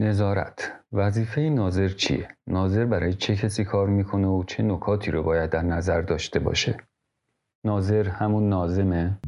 نظارت وظیفه ناظر چیه؟ ناظر برای چه کسی کار می‌کنه و چه نکاتی رو باید در نظر داشته باشه؟ ناظر همون نازمه؟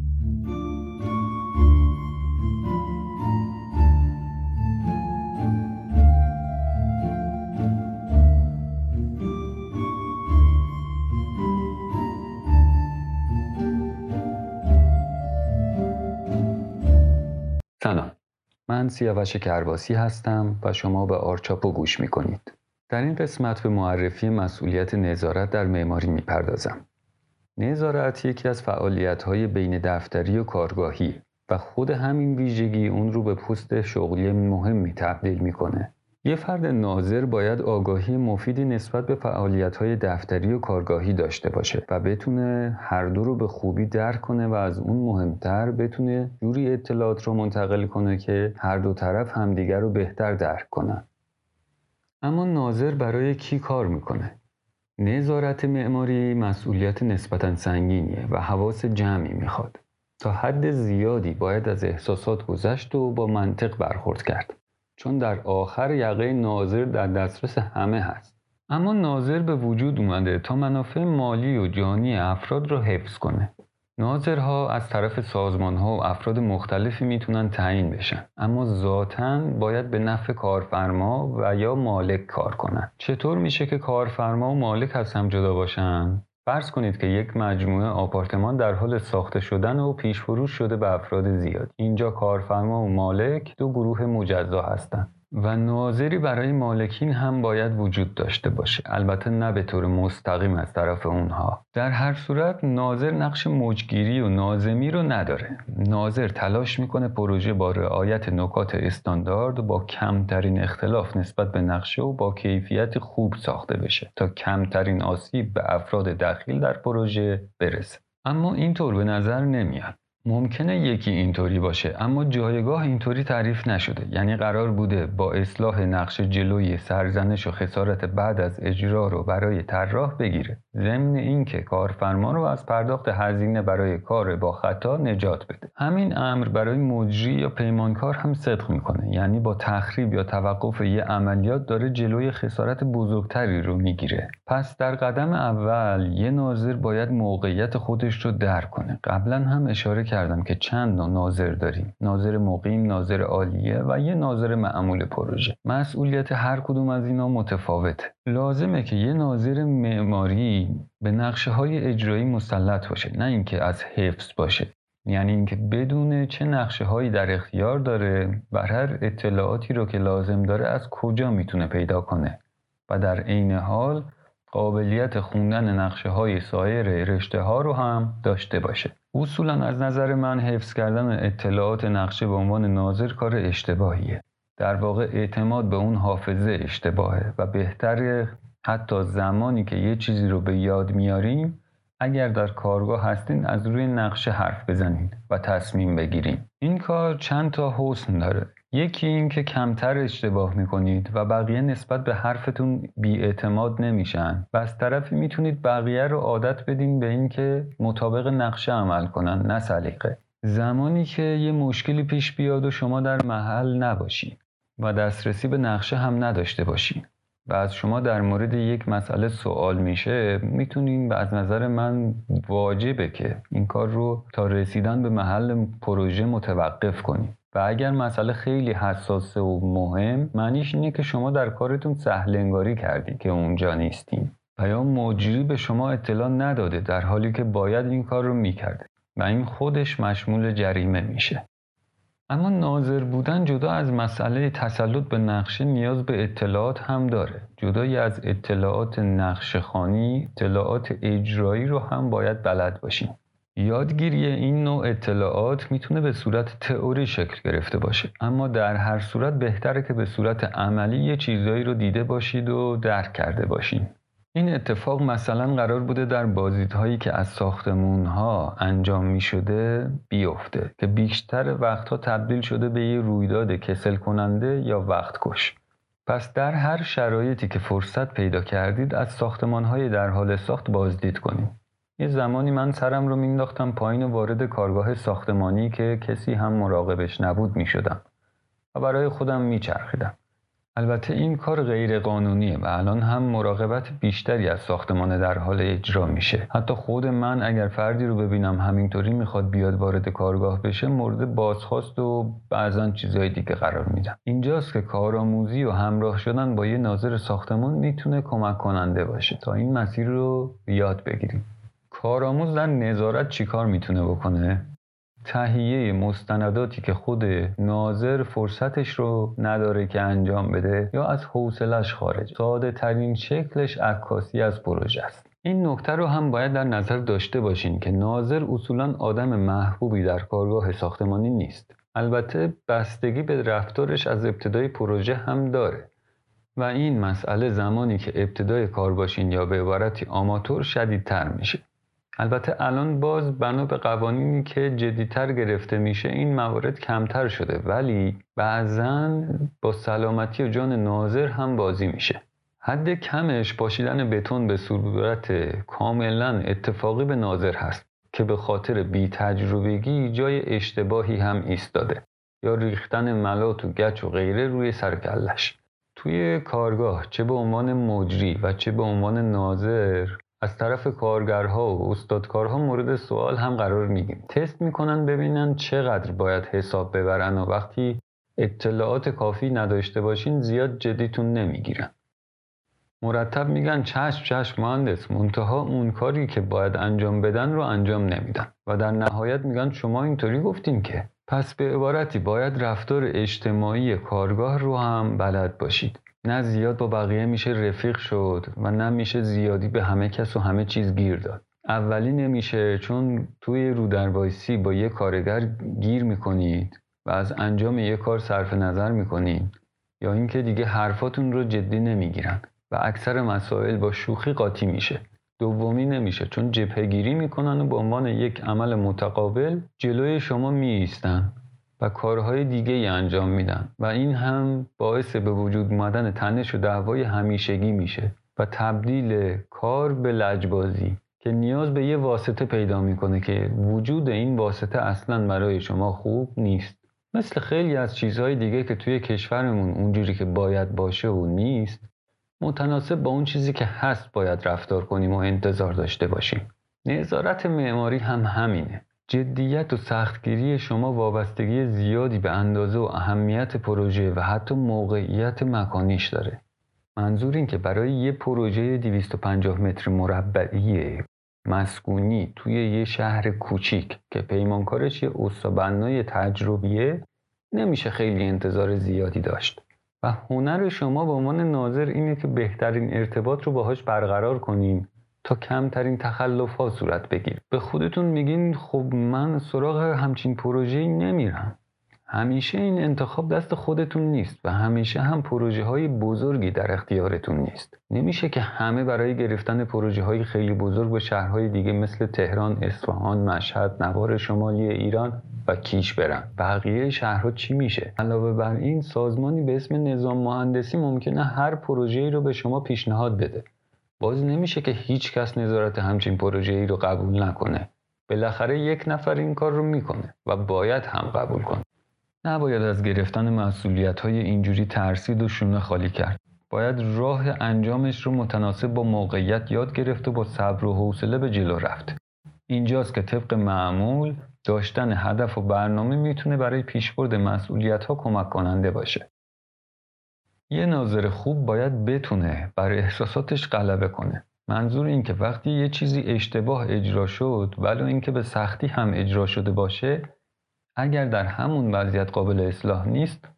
من سیاوش کرباسی هستم و شما به آرچاپو گوش می کنید. در این قسمت به معرفی مسئولیت نظارت در معماری می پردازم. نظارت یکی از فعالیت های بین دفتری و کارگاهی و خود همین ویژگی اون رو به پست شغلی مهمی تبدیل می‌کنه. یه فرد ناظر باید آگاهی مفیدی نسبت به فعالیت‌های دفتری و کارگاهی داشته باشه و بتونه هر دو رو به خوبی درک کنه و از اون مهمتر بتونه جوری اطلاعات رو منتقل کنه که هر دو طرف همدیگر رو بهتر درک کنن. اما ناظر برای کی کار می‌کنه؟ نظارت معماری مسئولیت نسبتا سنگینیه و حواس جمعی می‌خواد. تا حد زیادی باید از احساسات گذشت و با منطق برخورد کرد. چون در آخر یقه ناظر در دسترس همه هست. اما ناظر به وجود اومده تا منافع مالی و جانی افراد را حفظ کنه. ناظرها از طرف سازمان ها و افراد مختلفی می‌تونن تعیین بشن. اما ذاتا باید به نفع کارفرما و یا مالک کار کنن. چطور میشه که کارفرما و مالک از هم جدا باشن؟ فرض کنید که یک مجموعه آپارتمان در حال ساخته شدن و پیش فروش شده به افراد زیاد. اینجا کارفرما و مالک دو گروه مجزا هستند. و ناظری برای مالکین هم باید وجود داشته باشه. البته نه به طور مستقیم از طرف اونها. در هر صورت ناظر نقش موجگیری و نازمی رو نداره. ناظر تلاش می‌کنه پروژه با رعایت نکات استاندارد و با کمترین اختلاف نسبت به نقشه و با کیفیت خوب ساخته بشه تا کمترین آسیب به افراد دخیل در پروژه برسه. اما اینطور به نظر نمیاد. ممکنه یکی اینطوری باشه اما جایگاه اینطوری تعریف نشده. یعنی قرار بوده با اصلاح نقش جلوی سرزنش و خسارت بعد از اجرا رو برای طراح بگیره. ضمن اینکه کارفرما رو از پرداخت هزینه برای کار با خطا نجات بده. همین امر برای مجری یا پیمانکار هم صدق می‌کنه. یعنی با تخریب یا توقف یه عملیات داره جلوی خسارت بزرگتری رو می‌گیره. پس در قدم اول یه ناظر باید موقعیت خودش رو درک کنه. قبلا هم اشاره کردم که چند نوع ناظر داریم. ناظر مقیم ناظر عالیه و یه ناظر معمول پروژه. مسئولیت هر کدوم از اینا متفاوته. لازمه که یه ناظر معماری به نقشه های اجرایی مسلط باشه نه اینکه از حفظ باشه. یعنی اینکه بدون چه نقشه هایی در اختیار داره و هر اطلاعاتی رو که لازم داره از کجا می‌تونه پیدا کنه. و در عین حال قابلیت خوندن نقشه های سایر رشته ها رو هم داشته باشه. اصولا از نظر من حفظ کردن اطلاعات نقشه به عنوان ناظر کار اشتباهیه. در واقع اعتماد به اون حافظه اشتباهه و بهتر حتی زمانی که یه چیزی رو به یاد میاریم اگر در کارگاه هستین از روی نقشه حرف بزنین و تصمیم بگیریم این کار چند تا حسن داره. یکی این که کمتر اشتباه می‌کنید و بقیه نسبت به حرفتون بیاعتماد نمیشن. و از طرفی می‌تونید بقیه رو عادت بدین به اینکه مطابق نقشه عمل کنن نه سلیقه. زمانی که یه مشکلی پیش بیاد و شما در محل نباشید و دسترسی به نقشه هم نداشته باشین و از شما در مورد یک مسئله سوال میشه می‌تونین و از نظر من واجبه که این کار رو تا رسیدن به محل پروژه متوقف کنید و اگر مسئله خیلی حساسه و مهم معنیش اینه که شما در کارتون سهلنگاری کردی که اونجا نیستین و یا مجری به شما اطلاع نداده در حالی که باید این کار رو می‌کرده و این خودش مشمول جریمه میشه. اما ناظر بودن جدا از مسئله تسلط به نقشه نیاز به اطلاعات هم داره. جدای از اطلاعات نقشه خانی اطلاعات اجرایی رو هم باید بلد باشیم. یادگیری این نوع اطلاعات می‌تونه به صورت تئوری شکل گرفته باشه. اما در هر صورت بهتره که به صورت عملی یه چیزایی رو دیده باشید و درک کرده باشین. این اتفاق مثلا قرار بوده در بازدیدهایی که از ساختمون ها انجام می شده بیفته که بیشتر وقتها تبدیل شده به یه رویداد کسل کننده یا وقت کش. پس در هر شرایطی که فرصت پیدا کردید از ساختمان های در حال ساخت بازدید کنید. یه زمانی من سرم رو مینداختم پایین و وارد کارگاه ساختمانی که کسی هم مراقبش نبود می شدم و برای خودم میچرخیدم. البته این کار غیر قانونیه و الان هم مراقبت بیشتری از ساختمان در حال اجرا میشه. حتی خود من اگر فردی رو ببینم همینطوری می‌خواد بیاد وارد کارگاه بشه مورد بازخواست و بعضا چیزهای دیگه قرار میدم. اینجاست که کارآموزی و همراه شدن با یه ناظر ساختمان می‌تونه کمک کننده باشه. تا این مسیر رو یاد بگیریم. کارآموز در نظارت چیکار می‌تونه بکنه؟ تهیه مستنداتی که خود ناظر فرصتش رو نداره که انجام بده یا از حوصلش خارج. ساده ترین شکلش عکاسی از پروژه است. این نکته رو هم باید در نظر داشته باشین که ناظر اصولا آدم محبوبی در کارگاه ساختمانی نیست. البته بستگی به رفتارش از ابتدای پروژه هم داره. و این مسئله زمانی که ابتدای کار باشین یا به عبارتی آماتور شدیدتر میشه. البته الان باز بنا به قوانینی که جدیتر گرفته میشه این موارد کمتر شده ولی بعضا با سلامتی و جان ناظر هم بازی میشه. حد کمش پاشیدن بتون به صورت کاملا اتفاقی به ناظر هست که به خاطر بی تجربگی جای اشتباهی هم ایستاده یا ریختن ملات و گچ و غیره روی سرکلش توی کارگاه چه به عنوان مجری و چه به عنوان ناظر از طرف کارگرها و استادکارها مورد سوال هم قرار میگیم. تست می‌کنن ببینن چقدر باید حساب ببرن و وقتی اطلاعات کافی نداشته باشین زیاد جدیتون نمی‌گیرن. مرتب میگن چشم چشم مهندس منتها اون کاری که باید انجام بدن رو انجام نمیدن. و در نهایت میگن شما اینطوری گفتین که پس به عبارتی باید رفتار اجتماعی کارگاه رو هم بلد باشید. نه زیاد با بقیه میشه رفیق شد و نه میشه زیادی به همه کس و همه چیز گیر داد. اولی نمیشه چون توی رودربایسی با یه کارگر گیر می‌کنید و از انجام یه کار صرف نظر می‌کنید یا اینکه دیگه حرفاتون رو جدی نمی‌گیرن و اکثر مسائل با شوخی قاطی میشه. دومی نمیشه چون جبهگیری می‌کنن و به عنوان یک عمل متقابل جلوی شما میایستن. و کارهای دیگه ای انجام میدن. و این هم باعث به وجود اومدن تنش و دعوای همیشگی میشه و تبدیل کار به لجبازی که نیاز به یه واسطه پیدا می‌کنه که وجود این واسطه اصلا برای شما خوب نیست. مثل خیلی از چیزهای دیگه که توی کشورمون اونجوری که باید باشه و نیست متناسب با اون چیزی که هست باید رفتار کنیم و انتظار داشته باشیم. نظارت معماری هم همینه. جدیت و سختگیری شما وابستگی زیادی به اندازه و اهمیت پروژه و حتی موقعیت مکانیش داره. منظور این که برای یه پروژه 250 متر مربعی مسکونی توی یه شهر کوچیک که پیمانکارش یه استابنای تجربیه نمیشه خیلی انتظار زیادی داشت. و هنر شما به عنوان ناظر اینه که بهترین ارتباط رو باهاش برقرار کنیم تا کمترین تخلف ها صورت بگیر به خودتون میگین خب من سراغ همچین پروژه‌ای نمیرم. همیشه این انتخاب دست خودتون نیست و همیشه هم پروژه های بزرگی در اختیارتون نیست. نمیشه که همه برای گرفتن پروژه های خیلی بزرگ به شهرهای دیگه مثل تهران، اصفهان، مشهد، نوار شمالی ایران و کیش برن. بقیه شهرها چی میشه؟ علاوه بر این سازمانی به اسم نظام مهندسی ممکنه هر پروژه‌ای رو به شما پیشنهاد بده. باز نمیشه که هیچ کس نظارت همچین پروژه ای رو قبول نکنه. بالاخره یک نفر این کار رو می‌کنه و باید هم قبول کنه. نباید از گرفتن مسئولیت های اینجوری ترسید و شونه خالی کرد. باید راه انجامش رو متناسب با موقعیت یاد گرفت و با صبر و حوصله به جلو رفت. اینجاست که طبق معمول داشتن هدف و برنامه می‌تونه برای پیشبرد مسئولیت ها کمک کننده باشه. یه ناظر خوب باید بتونه بر احساساتش غلبه کنه. منظور این که وقتی یه چیزی اشتباه اجرا شد ولو اینکه به سختی هم اجرا شده باشه اگر در همون وضعیت قابل اصلاح نیست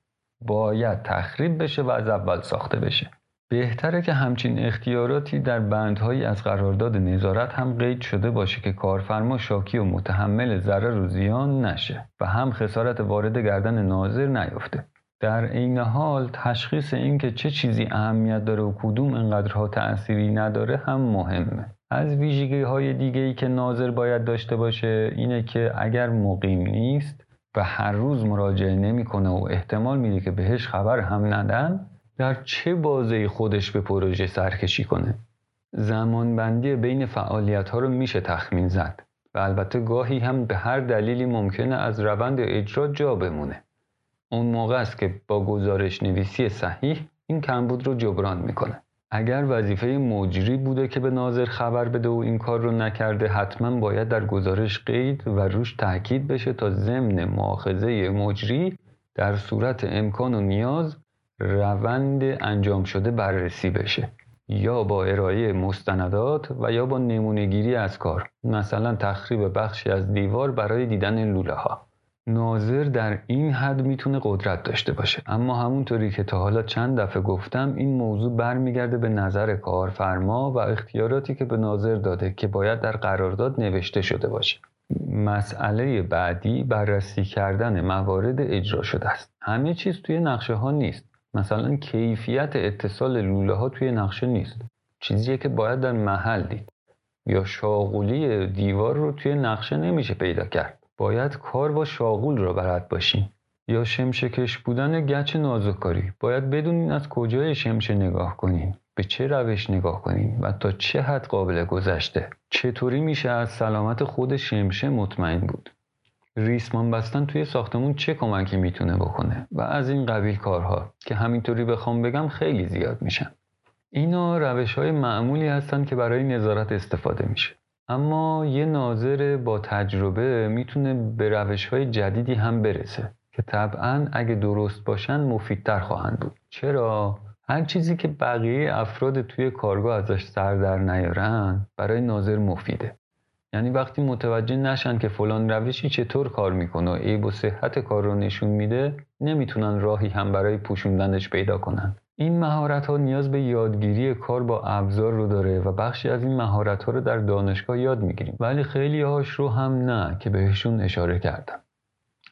باید تخریب بشه و از اول ساخته بشه. بهتره که همچین اختیاراتی در بندهایی از قرارداد نظارت هم قید شده باشه که کارفرما شاکی و متحمل ضرر و زیان نشه و هم خسارت وارد گردن ناظر نیفته. در عین حال تشخیص اینکه چه چیزی اهمیت داره و کدوم انقدرها تأثیری نداره هم مهمه. از ویژگی های دیگه ای که ناظر باید داشته باشه اینه که اگر مقیم نیست و هر روز مراجعه نمی‌کنه و احتمال میده که بهش خبر هم ندن در چه بازه خودش به پروژه سرکشی کنه؟ زمانبندی بین فعالیت ها رو میشه تخمین زد و البته گاهی هم به هر دلیلی ممکنه از روند اجرا جا بمونه. اون موقع است که با گزارش نویسی صحیح این کمبود رو جبران می‌کنه. اگر وظیفه مجری بوده که به ناظر خبر بده و این کار رو نکرده حتما باید در گزارش قید و روش تاکید بشه تا ضمن مؤاخذه مجری در صورت امکان و نیاز روند انجام شده بررسی بشه. یا با ارائه مستندات و یا با نمونهگیری از کار. مثلا تخریب بخشی از دیوار برای دیدن لوله ها ناظر در این حد می‌تونه قدرت داشته باشه. اما همونطوری که تا حالا چند دفعه گفتم این موضوع برمیگرده به نظر کارفرما و اختیاراتی که به ناظر داده که باید در قرارداد نوشته شده باشه. مسئله بعدی بررسی کردن موارد اجرا شده است. همه چیز توی نقشه ها نیست. مثلا کیفیت اتصال لوله ها توی نقشه نیست. چیزیه که باید در محل دید. یا شاغولی دیوار رو توی نقشه نمیشه پیدا کرد. باید کار با شاغول را بلد باشین یا شمشکش بودن گچ نازکاری. باید بدونین از کجای شمشه نگاه کنین به چه روش نگاه کنین و تا چه حد قابل گذشته. چطوری میشه از سلامت خود شمشه مطمئن بود؟ ریسمان بستن توی ساختمون چه کمکی می‌تونه بکنه؟ و از این قبیل کارها که همینطوری بخوام بگم خیلی زیاد میشن. اینا روش های معمولی هستن که برای نظارت استفاده میشه. اما یه ناظر با تجربه می‌تونه به روش های جدیدی هم برسه که طبعا اگه درست باشن مفیدتر خواهند بود. چرا؟ هر چیزی که بقیه افراد توی کارگاه ازش سر در نیارن برای ناظر مفیده. یعنی وقتی متوجه نشن که فلان روشی چطور کار می‌کنه و عیب و صحت کار رو نشون میده نمی‌تونن راهی هم برای پوشوندنش پیدا کنن. این مهارت ها نیاز به یادگیری کار با ابزار رو داره و بخشی از این مهارت ها رو در دانشگاه یاد می‌گیریم. ولی خیلی هاش رو هم نه که بهشون اشاره کردم.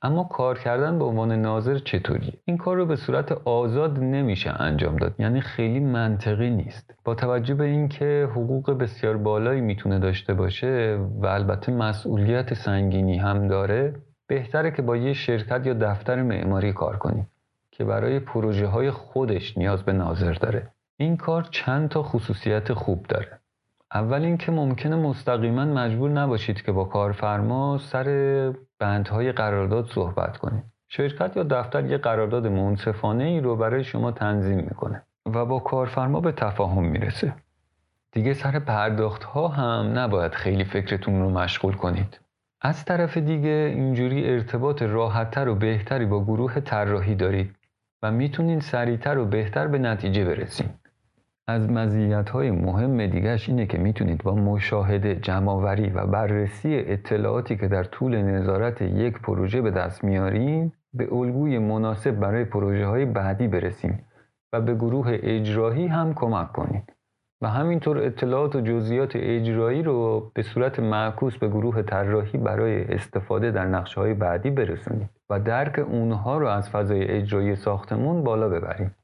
اما کار کردن به عنوان ناظر چطوریه؟ این کار رو به صورت آزاد نمیشه انجام داد. یعنی خیلی منطقی نیست. با توجه به اینکه حقوق بسیار بالایی می‌تونه داشته باشه و البته مسئولیت سنگینی هم داره بهتره که با یه شرکت یا دفتر معماری کار کنیم. که برای پروژه های خودش نیاز به ناظر داره. این کار چند تا خصوصیت خوب داره. اول اینکه ممکنه مستقیما مجبور نباشید که با کارفرما سر بندهای قرارداد صحبت کنید. شرکت یا دفتر یه قرارداد منصفانه ای رو برای شما تنظیم می‌کنه و با کارفرما به تفاهم می‌رسه. دیگه سر پرداخت ها هم نباید خیلی فکرتون رو مشغول کنید. از طرف دیگه اینجوری ارتباط راحتتر و بهتری با گروه طراحی دارید. و می‌تونین سریعتر و بهتر به نتیجه برسین. از مزیت های مهم دیگرش اینه که می‌تونید با مشاهده، جمعآوری و بررسی اطلاعاتی که در طول نظارت یک پروژه به دست میارین به الگوی مناسب برای پروژه های بعدی برسیم و به گروه اجرایی هم کمک کنید و همینطور اطلاعات و جزئیات اجرایی رو به صورت معکوس به گروه طراحی برای استفاده در نقشه های بعدی برسونید و درک اونها رو از فضای اجرایی ساختمون بالا ببریم.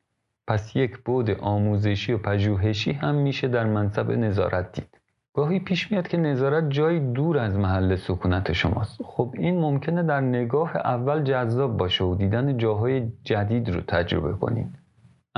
پس یک بود آموزشی و پژوهشی هم میشه در منصب نظارت دید. گاهی پیش میاد که نظارت جایی دور از محل سکونت شماست. خب این ممکنه در نگاه اول جذاب باشه و دیدن جاهای جدید رو تجربه کنید.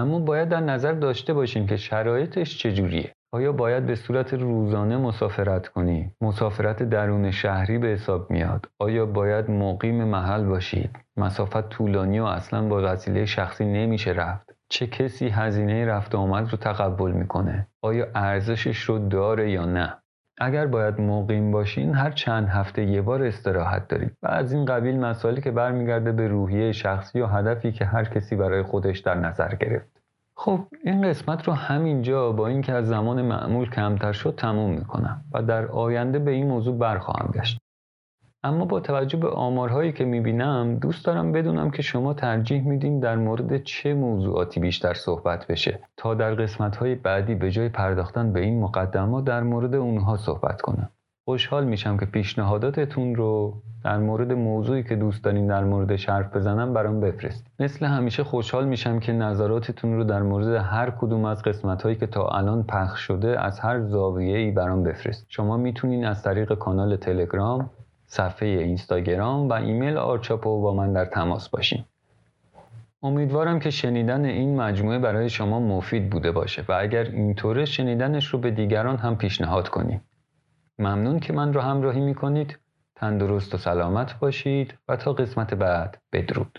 اما باید در نظر داشته باشیم که شرایطش چجوریه آیا باید به صورت روزانه مسافرت کنی؟ مسافرت درون شهری به حساب میاد؟ آیا باید مقیم محل باشید؟ مسافت طولانی و اصلا با وسیله شخصی نمیشه رفت؟ چه کسی هزینه رفت آمد رو تقبل می‌کنه؟ آیا ارزشش رو داره یا نه؟ اگر باید مقیم باشین هر چند هفته یه بار استراحت دارید و از این قبیل مسائلی که برمیگرده به روحیه شخصی و هدفی که هر کسی برای خودش در نظر گرفت خب این قسمت رو همینجا با اینکه از زمان معمول کمتر شد تموم می‌کنم و در آینده به این موضوع برخواهم گشت. اما با توجه به آمارهایی که می‌بینم دوست دارم بدونم که شما ترجیح میدین در مورد چه موضوعاتی بیشتر صحبت بشه تا در قسمتهای بعدی به جای پرداختن به این مقدمات در مورد اونها صحبت کنم. خوشحال میشم که پیشنهاداتتون رو در مورد موضوعی که دوست دارین در مورد حرف بزنم برام بفرست مثل همیشه خوشحال میشم که نظراتتون رو در مورد هر کدوم از قسمت هایی که تا الان پخش شده از هر زاویه ای برام بفرست شما می‌تونین از طریق کانال تلگرام صفحه اینستاگرام و ایمیل آرچاپو با من در تماس باشین. امیدوارم که شنیدن این مجموعه برای شما مفید بوده باشه و اگر اینطوره شنیدنش رو به دیگران هم پیشنهاد کنید ممنون که من رو همراهی می‌کنید. تندرست و سلامت باشید و تا قسمت بعد بدرود.